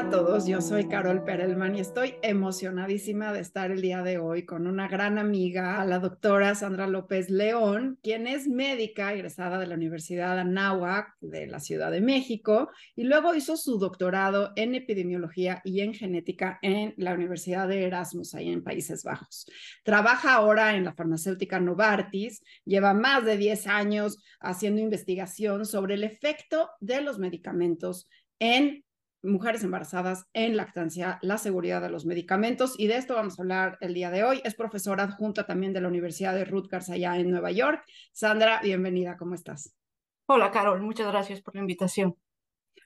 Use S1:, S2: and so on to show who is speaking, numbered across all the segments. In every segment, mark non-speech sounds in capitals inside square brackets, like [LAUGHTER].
S1: A todos, yo soy Carol Perelman y estoy emocionadísima de estar el día de hoy con una gran amiga, la doctora Sandra López León, quien es médica egresada de la Universidad Anáhuac de la Ciudad de México y luego hizo su doctorado en epidemiología y en genética en la Universidad de Erasmus, ahí en Países Bajos. Trabaja ahora en la farmacéutica Novartis, lleva más de 10 años haciendo investigación sobre el efecto de los medicamentos en mujeres embarazadas en lactancia, la seguridad de los medicamentos y de esto vamos a hablar el día de hoy. Es profesora adjunta también de la Universidad de Rutgers allá en Nueva York. Sandra, bienvenida, ¿cómo estás?
S2: Hola, Carol, muchas gracias por la invitación.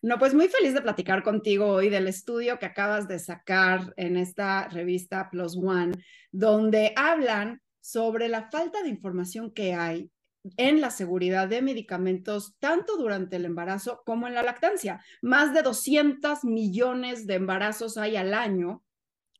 S1: No, pues muy feliz de platicar contigo hoy del estudio que acabas de sacar en esta revista Plus One, donde hablan sobre la falta de información que hay en la seguridad de medicamentos tanto durante el embarazo como en la lactancia. Más de 200 millones de embarazos hay al año,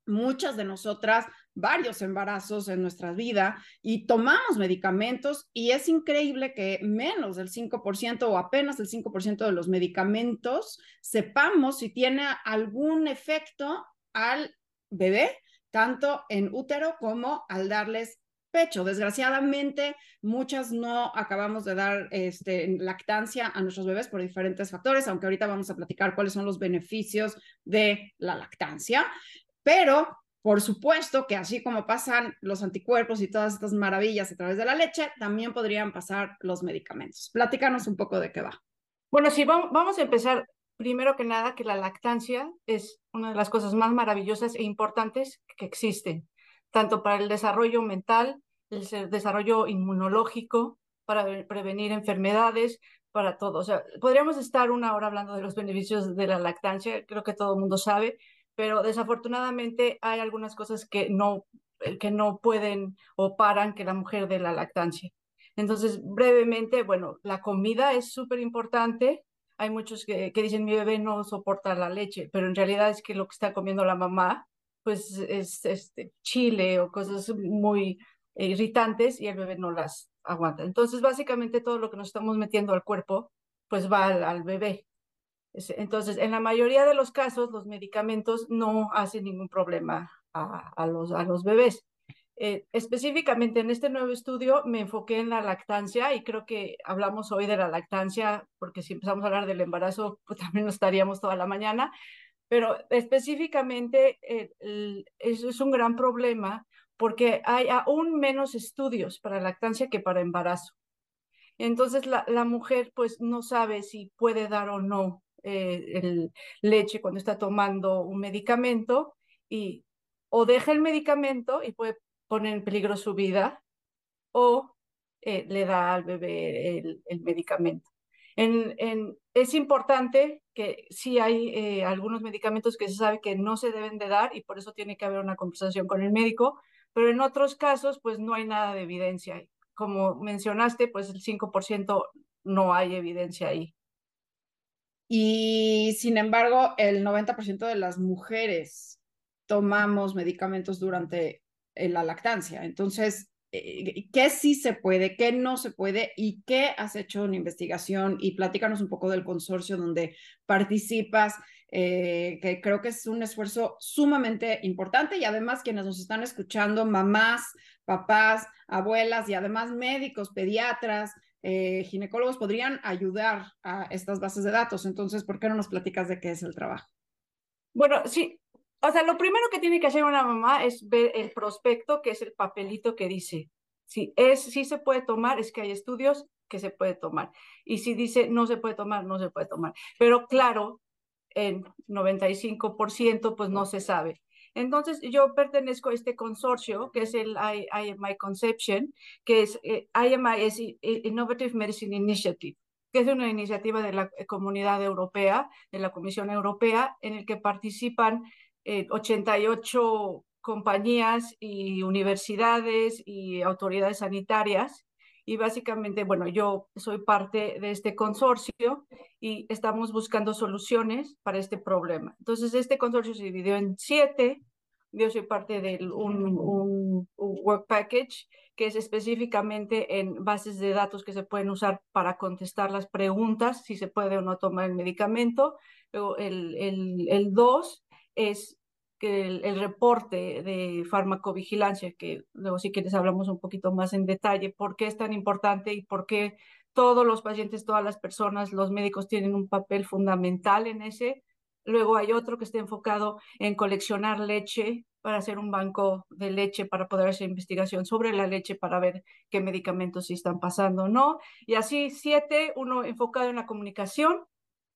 S1: muchas de nosotras varios embarazos en nuestra vida y tomamos medicamentos y es increíble que menos del 5% o apenas el 5% de los medicamentos sepamos si tiene algún efecto al bebé, tanto en útero como al darles pecho. Desgraciadamente, muchas no acabamos de dar este, lactancia a nuestros bebés por diferentes factores, aunque ahorita vamos a platicar cuáles son los beneficios de la lactancia. Pero, por supuesto que así como pasan los anticuerpos y todas estas maravillas a través de la leche, también podrían pasar los medicamentos. Platícanos un poco de qué va.
S2: Bueno, sí, vamos a empezar primero que nada que la lactancia es una de las cosas más maravillosas e importantes que existen, tanto para el desarrollo mental, el desarrollo inmunológico, para prevenir enfermedades, para todo. O sea, podríamos estar una hora hablando de los beneficios de la lactancia, creo que todo el mundo sabe, pero desafortunadamente hay algunas cosas que no, eh, que no pueden o paran que la mujer de la lactancia. Entonces, brevemente, bueno, la comida es súper importante. Hay muchos que, que, dicen mi bebé no soporta la leche, pero en realidad es que lo que está comiendo la mamá, pues es este, chile o cosas muy irritantes y el bebé no las aguanta. Entonces, básicamente todo lo que nos estamos metiendo al cuerpo, pues va al, bebé. Entonces, en la mayoría de los casos, los medicamentos no hacen ningún problema a, los, a los bebés. Eh, específicamente en este nuevo estudio me enfoqué en la lactancia y creo que hablamos hoy de la lactancia porque si empezamos a hablar del embarazo, [LAUGHS] pues también nos estaríamos toda la mañana, pero específicamente eh, eso es un gran problema porque hay aún menos estudios para lactancia que para embarazo. Entonces la, mujer pues no sabe si puede dar o no eh, el leche cuando está tomando un medicamento y o deja el medicamento y puede poner en peligro su vida o eh, le da al bebé el, medicamento. es importante que sí hay eh, algunos medicamentos que se sabe que no se deben de dar y por eso tiene que haber una conversación con el médico, pero en otros casos pues no hay nada de evidencia. Como mencionaste, pues el 5% no hay evidencia ahí.
S1: Y sin embargo, el 90% de las mujeres tomamos medicamentos durante eh, la lactancia. Entonces, eh, ¿qué sí se puede, qué no se puede y qué has hecho en investigación? Y platícanos un poco del consorcio donde participas eh, que creo que es un esfuerzo sumamente importante y además quienes nos están escuchando, mamás, papás, abuelas y además médicos, pediatras, eh, ginecólogos podrían ayudar a estas bases de datos. Entonces, ¿por qué no nos platicas de qué es el trabajo?
S2: Bueno, sí, o sea, lo primero que tiene que hacer una mamá es ver el prospecto, que es el papelito que dice, si es, si se puede tomar, es que hay estudios que se puede tomar. Y si dice no se puede tomar, no se puede tomar. Pero claro, en 95% pues no se sabe. Entonces yo pertenezco a este consorcio que es el IMI Conception, que es eh, IMI es Innovative Medicine Initiative, que es una iniciativa de la comunidad europea, de la Comisión Europea, en el que participan 88 eh, compañías y universidades y autoridades sanitarias y básicamente, bueno, yo soy parte de este consorcio y estamos buscando soluciones para este problema. Entonces, este consorcio se dividió en siete. Yo soy parte de un, work package que es específicamente en bases de datos que se pueden usar para contestar las preguntas, si se puede o no tomar el medicamento. Luego el, el, el dos es que el, reporte de farmacovigilancia, que luego si quieres hablamos un poquito más en detalle, por qué es tan importante y por qué todos los pacientes, todas las personas, los médicos tienen un papel fundamental en ese. Luego hay otro que está enfocado en coleccionar leche para hacer un banco de leche, para poder hacer investigación sobre la leche, para ver qué medicamentos sí están pasando o no. Y así siete, uno enfocado en la comunicación,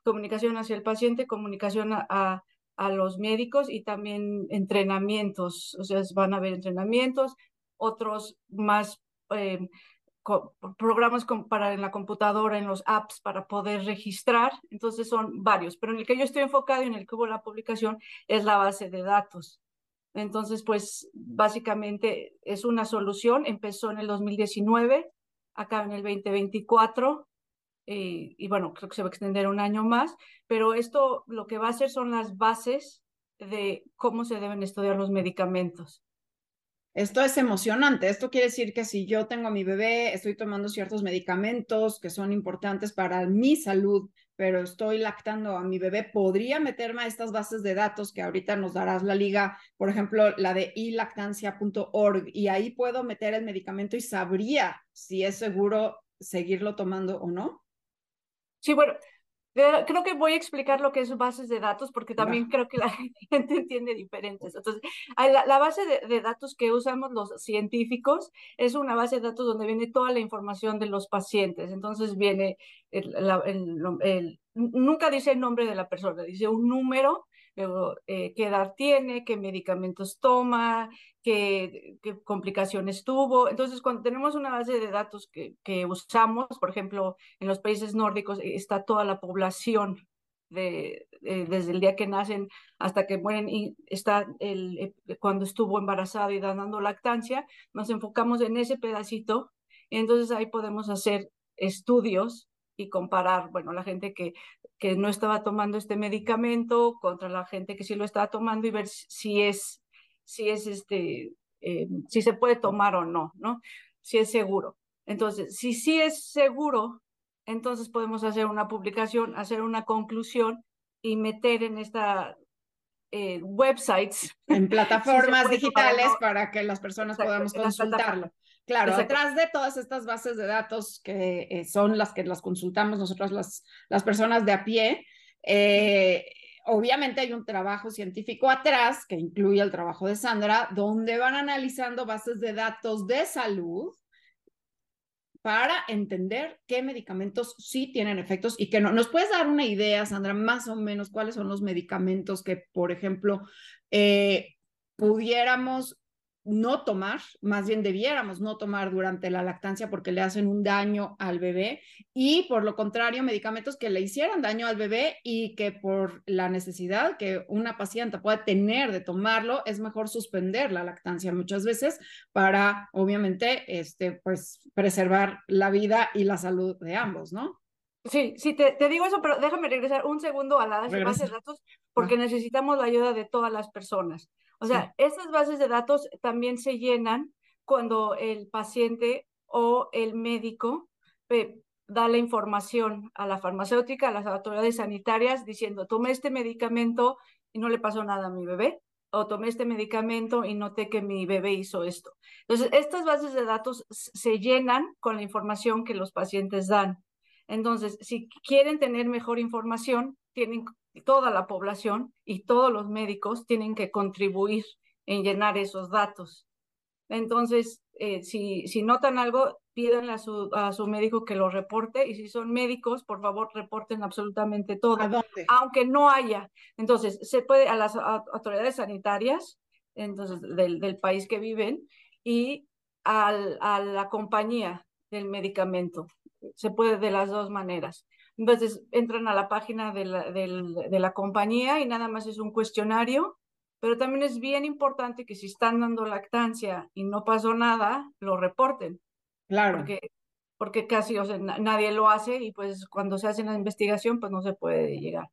S2: comunicación hacia el paciente, comunicación a, a los médicos y también entrenamientos, o sea, van a haber entrenamientos, otros más eh, programas para en la computadora, en los apps para poder registrar, entonces son varios, pero en el que yo estoy enfocado y en el que hubo la publicación es la base de datos. Entonces, pues básicamente es una solución, empezó en el 2019, acá en el 2024, eh, y bueno, creo que se va a extender un año más, pero esto lo que va a hacer son las bases de cómo se deben estudiar los medicamentos.
S1: Esto es emocionante. Esto quiere decir que si yo tengo a mi bebé, estoy tomando ciertos medicamentos que son importantes para mi salud, pero estoy lactando a mi bebé, podría meterme a estas bases de datos que ahorita nos darás la liga, por ejemplo, la de ilactancia.org, y ahí puedo meter el medicamento y sabría si es seguro seguirlo tomando o no.
S2: Sí, bueno, creo que voy a explicar lo que es bases de datos porque también creo que la [LAUGHS] gente entiende diferentes. Entonces, la, base de, datos que usamos los científicos es una base de datos donde viene toda la información de los pacientes. Entonces viene, el, nunca dice el nombre de la persona, dice un número luego eh, qué edad tiene, qué medicamentos toma, qué, complicaciones tuvo. Entonces, cuando tenemos una base de datos que, que, usamos, por ejemplo, en los países nórdicos eh, está toda la población de, desde el día que nacen hasta que mueren y está el, cuando estuvo embarazada y dando lactancia, nos enfocamos en ese pedacito. Y entonces ahí podemos hacer estudios y comparar, bueno, la gente que, que no estaba tomando este medicamento contra la gente que sí lo estaba tomando y ver si es, si es este, eh, si se puede tomar o no, ¿no? Si es seguro. Entonces, si sí es seguro, entonces podemos hacer una publicación, hacer una conclusión y meter en esta eh, websites.
S1: En [LAUGHS] plataformas digitales para que las personas podamos consultarlo. Claro, detrás de todas estas bases de datos que eh, son las que las consultamos nosotros las, las personas de a pie, eh, obviamente hay un trabajo científico atrás que incluye el trabajo de Sandra, donde van analizando bases de datos de salud para entender qué medicamentos sí tienen efectos y que no. ¿Nos puedes dar una idea, Sandra, más o menos cuáles son los medicamentos que, por ejemplo, eh, pudiéramos no tomar, más bien debiéramos no tomar durante la lactancia porque le hacen un daño al bebé y por lo contrario medicamentos que le hicieran daño al bebé y que por la necesidad que una paciente pueda tener de tomarlo es mejor suspender la lactancia muchas veces para obviamente este pues preservar la vida y la salud de ambos, ¿no?
S2: Sí, sí, te, te digo eso, pero déjame regresar un segundo a la base de datos porque necesitamos la ayuda de todas las personas. O sea, estas bases de datos también se llenan cuando el paciente o el médico eh, da la información a la farmacéutica, a las autoridades sanitarias, diciendo, tomé este medicamento y no le pasó nada a mi bebé, o tomé este medicamento y noté que mi bebé hizo esto. Entonces, estas bases de datos se llenan con la información que los pacientes dan. Entonces, si quieren tener mejor información, tienen toda la población y todos los médicos tienen que contribuir en llenar esos datos. Entonces, eh, si, si notan algo, pídanle a su, a su médico que lo reporte y si son médicos, por favor, reporten absolutamente todo, aunque no haya. Entonces, se puede a las autoridades sanitarias entonces, del, del país que viven y al, a la compañía del medicamento. Se puede de las dos maneras. Entonces entran a la página de la, de la compañía y nada más es un cuestionario, pero también es bien importante que si están dando lactancia y no pasó nada, lo reporten.
S1: Claro.
S2: Porque, porque casi o sea, nadie lo hace y pues cuando se hace la investigación pues no se puede llegar.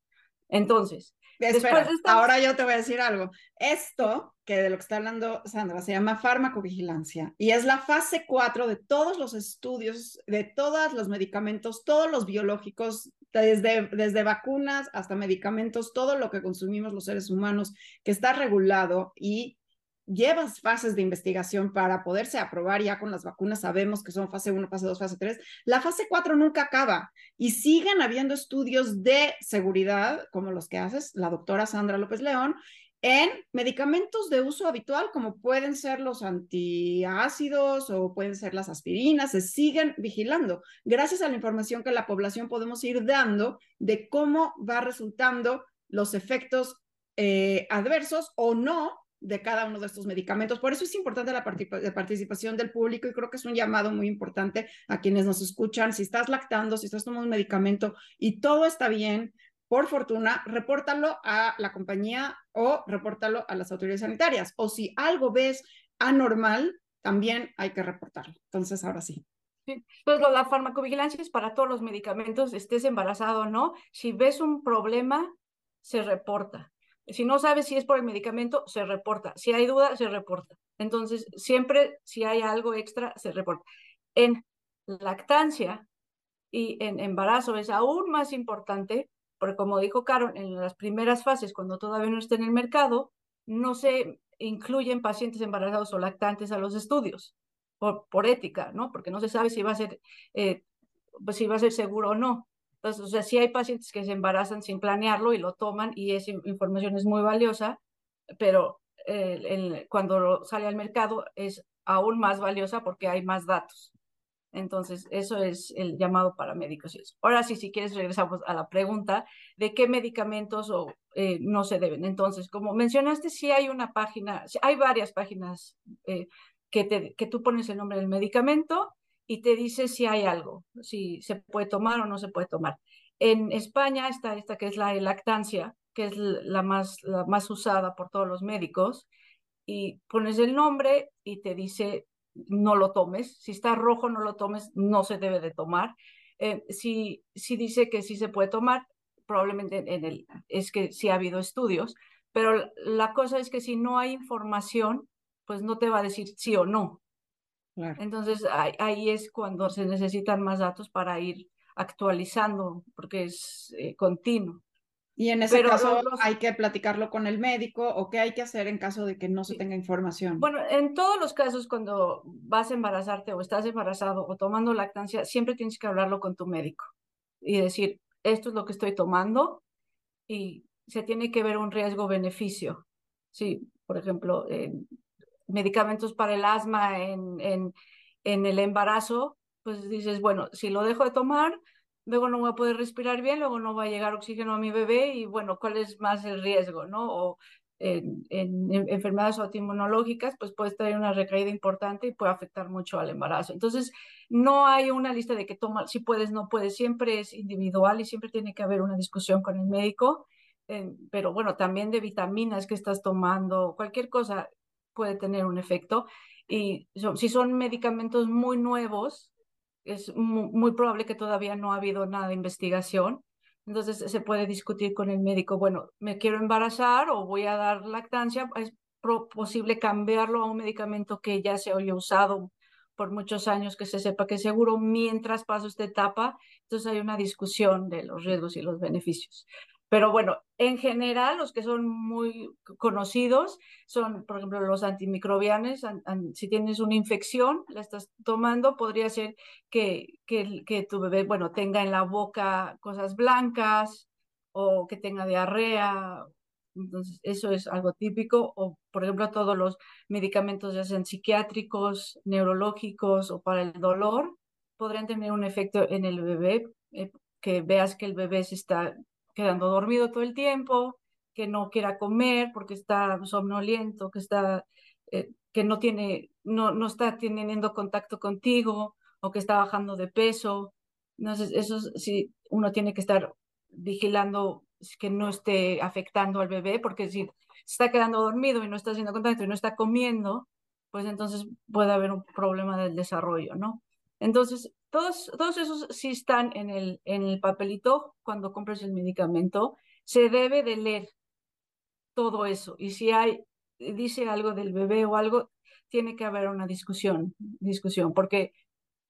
S2: Entonces,
S1: Espera, ahora yo te voy a decir algo. Esto, que de lo que está hablando Sandra, se llama farmacovigilancia y es la fase 4 de todos los estudios, de todos los medicamentos, todos los biológicos, desde, desde vacunas hasta medicamentos, todo lo que consumimos los seres humanos, que está regulado y llevas fases de investigación para poderse aprobar ya con las vacunas, sabemos que son fase 1, fase 2, fase 3, la fase 4 nunca acaba y siguen habiendo estudios de seguridad, como los que haces la doctora Sandra López León, en medicamentos de uso habitual, como pueden ser los antiácidos o pueden ser las aspirinas, se siguen vigilando. Gracias a la información que la población podemos ir dando de cómo va resultando los efectos eh, adversos o no de cada uno de estos medicamentos. Por eso es importante la participación del público y creo que es un llamado muy importante a quienes nos escuchan. Si estás lactando, si estás tomando un medicamento y todo está bien, por fortuna, repórtalo a la compañía o repórtalo a las autoridades sanitarias. O si algo ves anormal, también hay que reportarlo. Entonces, ahora sí.
S2: Pues la farmacovigilancia es para todos los medicamentos, estés embarazado o no. Si ves un problema, se reporta. Si no sabes si es por el medicamento, se reporta. Si hay duda, se reporta. Entonces, siempre si hay algo extra, se reporta. En lactancia y en embarazo es aún más importante, porque como dijo Caro, en las primeras fases, cuando todavía no está en el mercado, no se incluyen pacientes embarazados o lactantes a los estudios, por, por ética, ¿no? Porque no se sabe si va a ser, eh, pues si va a ser seguro o no. Entonces, o sea, sí hay pacientes que se embarazan sin planearlo y lo toman y esa información es muy valiosa, pero cuando sale al mercado es aún más valiosa porque hay más datos. Entonces, eso es el llamado para médicos. Ahora sí, si quieres, regresamos a la pregunta de qué medicamentos o, eh, no se deben. Entonces, como mencionaste, sí hay una página, hay varias páginas eh, que, te, que tú pones el nombre del medicamento y te dice si hay algo, si se puede tomar o no se puede tomar. En España está esta que es la lactancia, que es la más, la más usada por todos los médicos, y pones el nombre y te dice no lo tomes, si está rojo no lo tomes, no se debe de tomar. Eh, si, si dice que sí se puede tomar, probablemente es que sí ha habido estudios, pero la cosa es que si no hay información, pues no te va a decir sí o no. Entonces ahí, es cuando se necesitan más datos para ir actualizando, porque es eh, continuo.
S1: Y en ese caso hay que platicarlo con el médico o qué hay que hacer en caso de que no se tenga información.
S2: Bueno, en todos los casos cuando vas a embarazarte o estás embarazado o tomando lactancia, siempre tienes que hablarlo con tu médico y decir, esto es lo que estoy tomando y se tiene que ver un riesgo-beneficio. Sí, por ejemplo, medicamentos para el asma en, en, en el embarazo, pues dices, bueno, si lo dejo de tomar, luego no voy a poder respirar bien, luego no va a llegar oxígeno a mi bebé y bueno, ¿cuál es más el riesgo, no? O en, en, enfermedades autoinmunológicas, pues puede traer una recaída importante y puede afectar mucho al embarazo. Entonces, no hay una lista de que toma, si puedes, no puedes, siempre es individual y siempre tiene que haber una discusión con el médico, eh, pero bueno, también de vitaminas que estás tomando, cualquier cosa puede tener un efecto. Y si son medicamentos muy nuevos, es muy, probable que todavía no ha habido nada de investigación. Entonces se puede discutir con el médico, bueno, me quiero embarazar o voy a dar lactancia, es posible cambiarlo a un medicamento que ya se haya usado por muchos años, que se sepa que seguro mientras paso esta etapa, entonces hay una discusión de los riesgos y los beneficios. Pero bueno, en general, los que son muy conocidos son, por ejemplo, los antimicrobianos. si tienes una infección, la estás tomando, podría ser que, que, que, tu bebé, bueno, tenga en la boca cosas blancas o que tenga diarrea. Entonces, eso es algo típico. O, por ejemplo, todos los medicamentos, ya sean psiquiátricos, neurológicos o para el dolor, podrían tener un efecto en el bebé, eh, que veas que el bebé se está quedando dormido todo el tiempo, que no quiera comer porque está somnoliento, que está eh, que no tiene no, no está teniendo contacto contigo o que está bajando de peso. Entonces, eso sí uno tiene que estar vigilando que no esté afectando al bebé, porque si está quedando dormido y no está haciendo contacto y no está comiendo, pues entonces puede haber un problema del desarrollo, ¿no? Entonces, todos, todos esos sí están en el, en el papelito cuando compras el medicamento. Se debe de leer. todo eso. Y si hay, dice algo del bebé o algo, tiene que haber una discusión, discusión, porque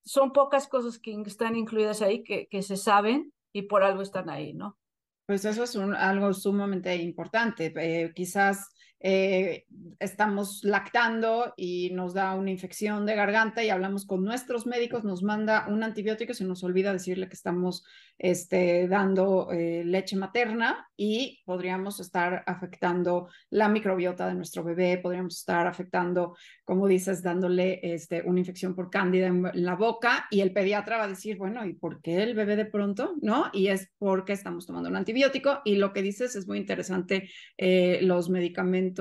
S2: son pocas cosas que están incluidas ahí que, que se saben y por algo están ahí, ¿no?
S1: Pues eso es algo sumamente importante. Eh, quizás eh, estamos lactando y nos da una infección de garganta y hablamos con nuestros médicos, nos manda un antibiótico y se nos olvida decirle que estamos este, dando eh, leche materna y podríamos estar afectando la microbiota de nuestro bebé, podríamos estar afectando, como dices, dándole este, una infección por cándida en, la boca y el pediatra va a decir, bueno, ¿y por qué el bebé de pronto? ¿No? Y es porque estamos tomando un antibiótico y lo que dices es muy interesante, eh, los medicamentos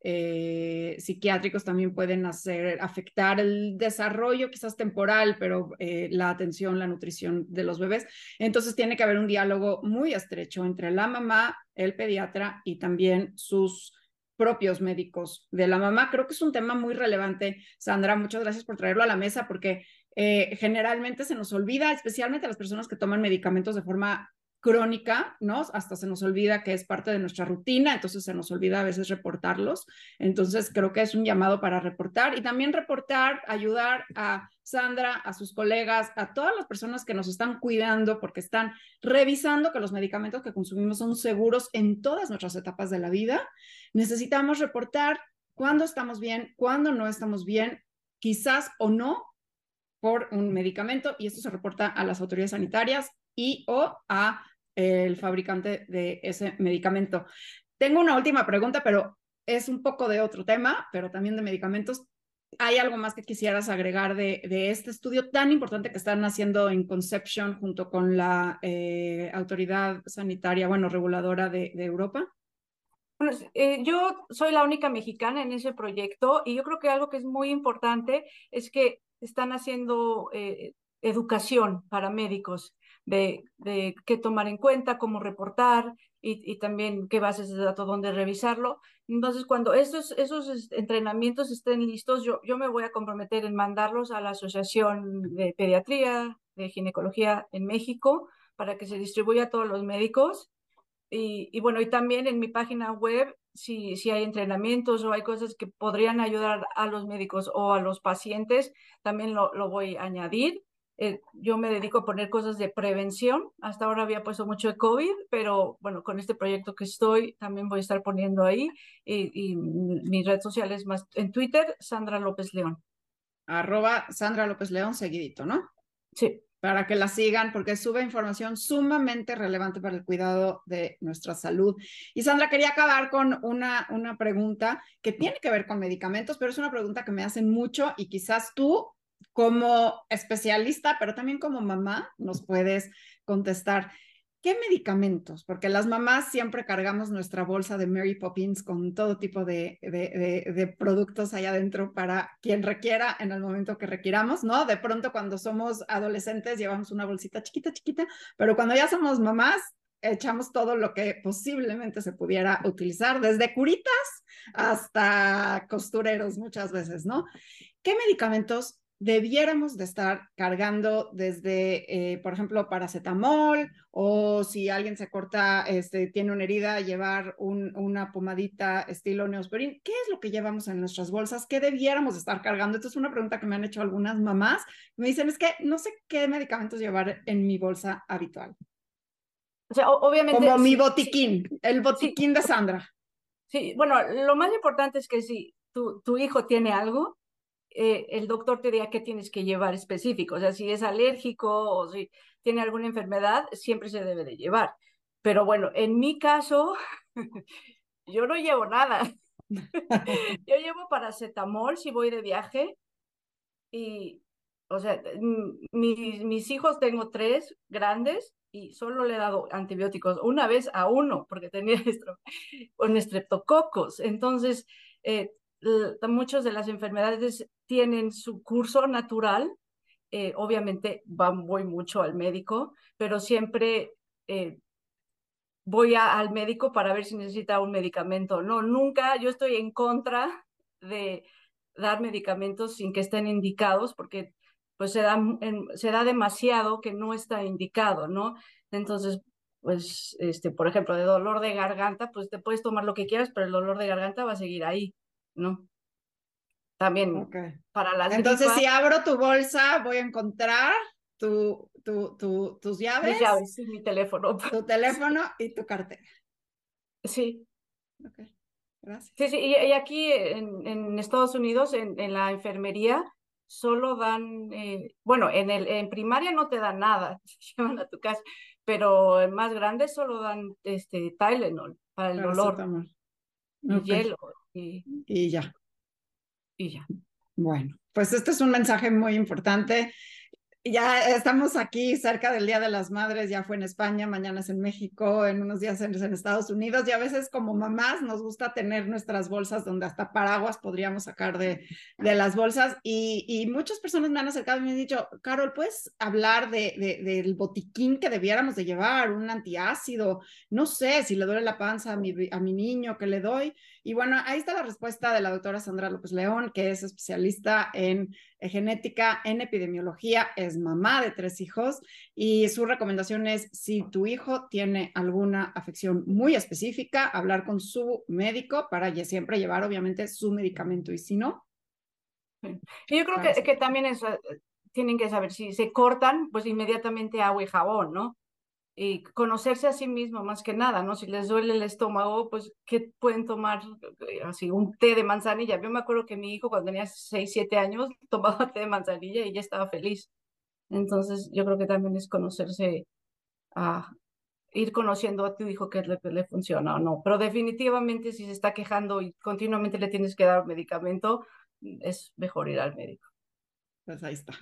S1: eh, psiquiátricos también pueden hacer, afectar el desarrollo quizás temporal, pero eh, la atención, la nutrición de los bebés. Entonces tiene que haber un diálogo muy estrecho entre la mamá, el pediatra y también sus propios médicos de la mamá. Creo que es un tema muy relevante. Sandra, muchas gracias por traerlo a la mesa porque eh, generalmente se nos olvida, especialmente a las personas que toman medicamentos de forma crónica, ¿no? Hasta se nos olvida que es parte de nuestra rutina, entonces se nos olvida a veces reportarlos. Entonces creo que es un llamado para reportar y también reportar, ayudar a Sandra, a sus colegas, a todas las personas que nos están cuidando porque están revisando que los medicamentos que consumimos son seguros en todas nuestras etapas de la vida. Necesitamos reportar cuándo estamos bien, cuándo no estamos bien, quizás o no por un medicamento y esto se reporta a las autoridades sanitarias y o a el fabricante de ese medicamento. Tengo una última pregunta, pero es un poco de otro tema, pero también de medicamentos. ¿Hay algo más que quisieras agregar de, de este estudio tan importante que están haciendo en Conception junto con la eh, autoridad sanitaria, bueno, reguladora de, Europa?
S2: Bueno, eh, yo soy la única mexicana en ese proyecto y yo creo que algo que es muy importante es que están haciendo eh, educación para médicos de, de, qué tomar en cuenta, cómo reportar y, también qué bases de datos, dónde revisarlo. Entonces, cuando estos, esos entrenamientos estén listos, yo, yo me voy a comprometer en mandarlos a la Asociación de Pediatría, de Ginecología en México, para que se distribuya a todos los médicos. Y, y bueno, y también en mi página web, si, si hay entrenamientos o hay cosas que podrían ayudar a los médicos o a los pacientes, también lo, lo voy a añadir eh, yo me dedico a poner cosas de prevención. Hasta ahora había puesto mucho de COVID, pero bueno, con este proyecto que estoy, también voy a estar poniendo ahí. Y, y mis redes sociales más en Twitter, Sandra López León.
S1: Arroba Sandra López León, seguidito, ¿no?
S2: Sí.
S1: Para que la sigan, porque sube información sumamente relevante para el cuidado de nuestra salud. Y Sandra, quería acabar con una, una pregunta que tiene que ver con medicamentos, pero es una pregunta que me hacen mucho y quizás tú como especialista, pero también como mamá, nos puedes contestar. ¿Qué medicamentos? Porque las mamás siempre cargamos nuestra bolsa de Mary Poppins con todo tipo de, de, de, de, productos allá adentro para quien requiera en el momento que requiramos, ¿no? De pronto cuando somos adolescentes llevamos una bolsita chiquita, chiquita, pero cuando ya somos mamás echamos todo lo que posiblemente se pudiera utilizar, desde curitas hasta costureros muchas veces, ¿no? ¿Qué medicamentos debiéramos de estar cargando desde, eh, por ejemplo, paracetamol o si alguien se corta, este, tiene una herida, llevar un, una pomadita estilo neosporin. ¿Qué es lo que llevamos en nuestras bolsas? ¿Qué debiéramos de estar cargando? Esto es una pregunta que me han hecho algunas mamás. Me dicen, es que no sé qué medicamentos llevar en mi bolsa habitual.
S2: O sea, obviamente...
S1: Como mi botiquín, sí, el botiquín sí, de Sandra.
S2: Sí, bueno, lo más importante es que si tu, tu hijo tiene algo, eh, el doctor te diga qué tienes que llevar específico. O sea, si es alérgico o si tiene alguna enfermedad, siempre se debe de llevar. Pero bueno, en mi caso, [LAUGHS] yo no llevo nada. [LAUGHS] yo llevo paracetamol si voy de viaje y, o sea, mis, mis hijos tengo tres grandes y solo le he dado antibióticos una vez a uno porque tenía [LAUGHS] un estreptococos. Entonces, eh, muchas de las enfermedades tienen su curso natural. Eh, obviamente voy mucho al médico, pero siempre eh, voy al médico para ver si necesita un medicamento. No, nunca, yo estoy en contra de dar medicamentos sin que estén indicados, porque pues se da, se da demasiado que no está indicado, ¿no? Entonces, pues, este, por ejemplo, de dolor de garganta, pues te puedes tomar lo que quieras, pero el dolor de garganta va a seguir ahí, ¿no? También para las
S1: Entonces, si abro tu bolsa, voy a encontrar tu, tu, tu, tus llaves.
S2: Mis llaves, sí, mi teléfono. [LAUGHS]
S1: Tu teléfono y tu cartera.
S2: Sí.
S1: Ok, gracias.
S2: Sí, sí, y, aquí en, en, Estados Unidos, en, en, la enfermería, solo dan, eh, bueno, en, el, en primaria no te dan nada, [LAUGHS] te llevan a tu casa, pero en más grande solo dan este Tylenol para el dolor. Y hielo. Y,
S1: y ya.
S2: Y ya.
S1: Bueno, pues este es un mensaje muy importante ya estamos aquí cerca del Día de las Madres, ya fue en España, mañana es en México, en unos días en, en, Estados Unidos y a veces como mamás nos gusta tener nuestras bolsas donde hasta paraguas podríamos sacar de, de las bolsas y, y, muchas personas me han acercado y me han dicho, Carol, ¿puedes hablar de, de, del botiquín que debiéramos de llevar, un antiácido? No sé si le duele la panza a mi, a mi niño que le doy. Y bueno, ahí está la respuesta de la doctora Sandra López León, que es especialista en genética, en epidemiología, es mamá de tres hijos y su recomendación es si tu hijo tiene alguna afección muy específica, hablar con su médico para siempre llevar obviamente su medicamento y si no.
S2: Yo creo que, que también es, eh, tienen que saber si se cortan, pues inmediatamente agua y jabón, ¿no? Y conocerse a sí mismo más que nada, ¿no? Si les duele el estómago, pues, ¿qué pueden tomar? Eh, así, un té de manzanilla. Yo me acuerdo que mi hijo cuando tenía 6, 7 años [LAUGHS] tomaba té de manzanilla y ya estaba feliz. Entonces, yo creo que también es conocerse, a ir conociendo a tu hijo qué le, le funciona o no. Pero definitivamente si se está quejando y continuamente le tienes que dar medicamento, es mejor ir al médico.
S1: Pues ahí está.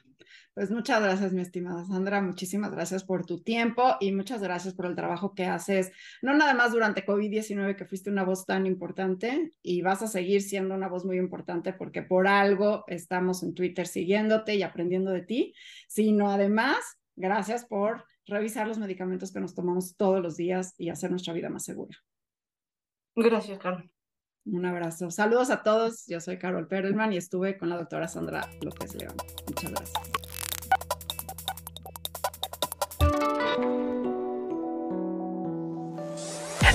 S1: Pues muchas gracias, mi estimada Sandra. Muchísimas gracias por tu tiempo y muchas gracias por el trabajo que haces, no nada más durante COVID-19, que fuiste una voz tan importante y vas a seguir siendo una voz muy importante porque por algo estamos en Twitter siguiéndote y aprendiendo de ti, sino además, gracias por revisar los medicamentos que nos tomamos todos los días y hacer nuestra vida más segura.
S2: Gracias, Carlos.
S1: Un abrazo. Saludos a todos. Yo soy Carol Perelman y estuve con la doctora Sandra López León. Muchas gracias.